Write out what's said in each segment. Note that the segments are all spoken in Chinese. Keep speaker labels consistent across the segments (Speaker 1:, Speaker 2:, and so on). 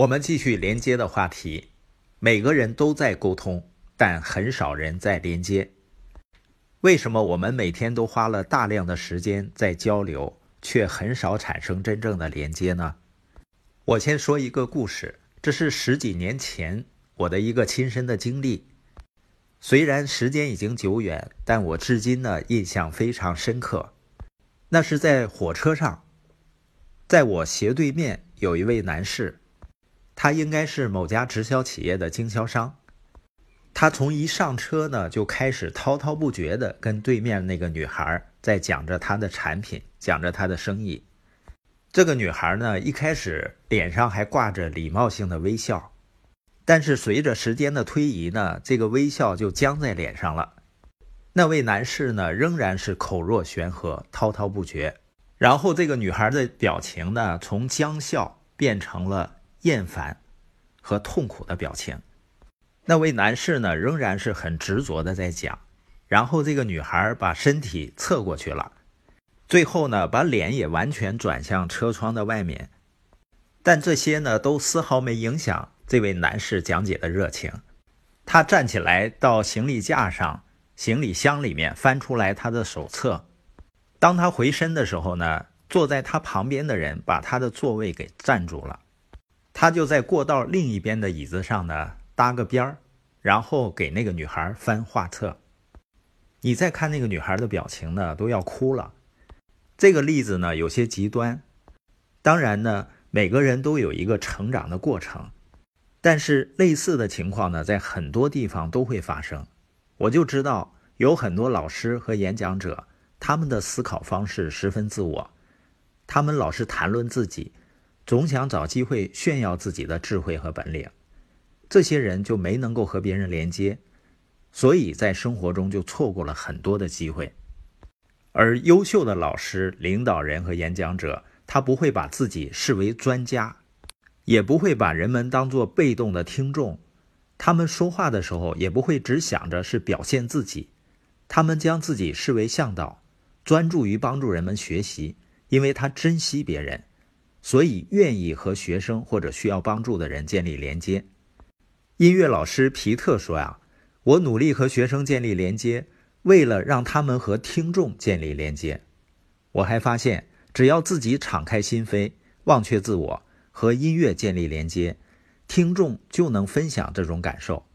Speaker 1: 我们继续连接的话题。每个人都在沟通，但很少人在连接。为什么我们每天都花了大量的时间在交流，却很少产生真正的连接呢？我先说一个故事，这是十几年前我的一个亲身的经历。虽然时间已经久远，但我至今呢印象非常深刻。那是在火车上，在我斜对面有一位男士，他应该是某家直销企业的经销商。他从一上车呢就开始滔滔不绝地跟对面那个女孩在讲着他的产品，讲着他的生意。这个女孩呢一开始脸上还挂着礼貌性的微笑，但是随着时间的推移呢，这个微笑就僵在脸上了。那位男士呢，仍然是口若悬河、滔滔不绝。然后这个女孩的表情呢，从僵笑变成了厌烦和痛苦的表情。那位男士呢，仍然是很执着的在讲。然后这个女孩把身体侧过去了，最后呢，把脸也完全转向车窗的外面。但这些呢，都丝毫没影响这位男士讲解的热情。他站起来到行李架上。行李箱里面翻出来他的手册，当他回身的时候呢，坐在他旁边的人把他的座位给占住了，他就在过道另一边的椅子上呢搭个边儿，然后给那个女孩翻画册。你再看那个女孩的表情呢，都要哭了。这个例子呢有些极端，当然呢每个人都有一个成长的过程，但是类似的情况呢在很多地方都会发生。我就知道有很多老师和演讲者，他们的思考方式十分自我，他们老是谈论自己，总想找机会炫耀自己的智慧和本领。这些人就没能够和别人连接，所以在生活中就错过了很多的机会。而优秀的老师、领导人和演讲者，他不会把自己视为专家，也不会把人们当作被动的听众。他们说话的时候也不会只想着是表现自己，他们将自己视为向导，专注于帮助人们学习，因为他珍惜别人，所以愿意和学生或者需要帮助的人建立连接。音乐老师皮特说：“呀，我努力和学生建立连接，为了让他们和听众建立连接。我还发现，只要自己敞开心扉，忘却自我，和音乐建立连接。”听众就能分享这种感受。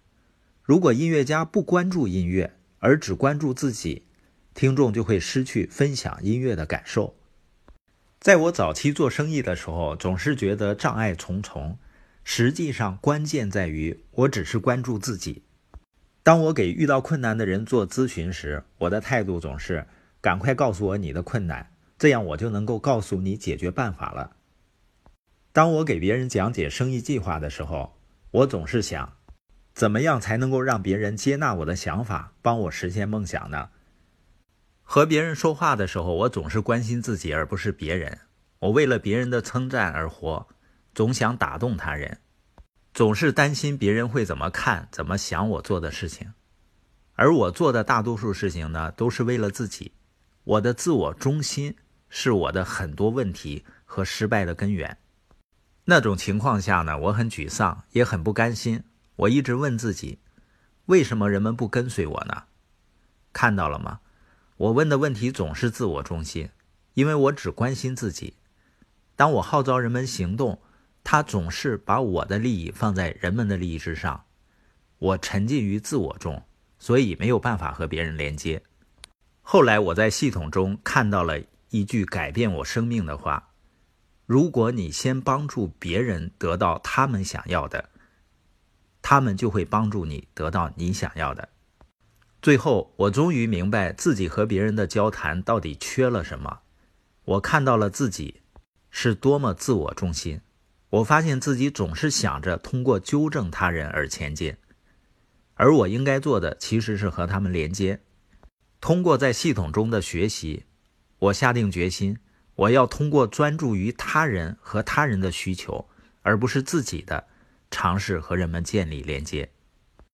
Speaker 1: 如果音乐家不关注音乐，而只关注自己，听众就会失去分享音乐的感受。在我早期做生意的时候，总是觉得障碍重重。实际上，关键在于我只是关注自己。当我给遇到困难的人做咨询时，我的态度总是：赶快告诉我你的困难，这样我就能够告诉你解决办法了。当我给别人讲解生意计划的时候，我总是想，怎么样才能够让别人接纳我的想法，帮我实现梦想呢？和别人说话的时候，我总是关心自己而不是别人。我为了别人的称赞而活，总想打动他人，总是担心别人会怎么看、怎么想我做的事情。而我做的大多数事情呢，都是为了自己。我的自我中心是我的很多问题和失败的根源。那种情况下呢，我很沮丧，也很不甘心。我一直问自己，为什么人们不跟随我呢？看到了吗？我问的问题总是自我中心，因为我只关心自己。当我号召人们行动，他总是把我的利益放在人们的利益之上。我沉浸于自我中，所以没有办法和别人连接。后来我在系统中看到了一句改变我生命的话。如果你先帮助别人得到他们想要的，他们就会帮助你得到你想要的。最后，我终于明白自己和别人的交谈到底缺了什么。我看到了自己是多么自我中心。我发现自己总是想着通过纠正他人而前进，而我应该做的其实是和他们连接。通过在系统中的学习，我下定决心。我要通过专注于他人和他人的需求，而不是自己的，尝试和人们建立连接。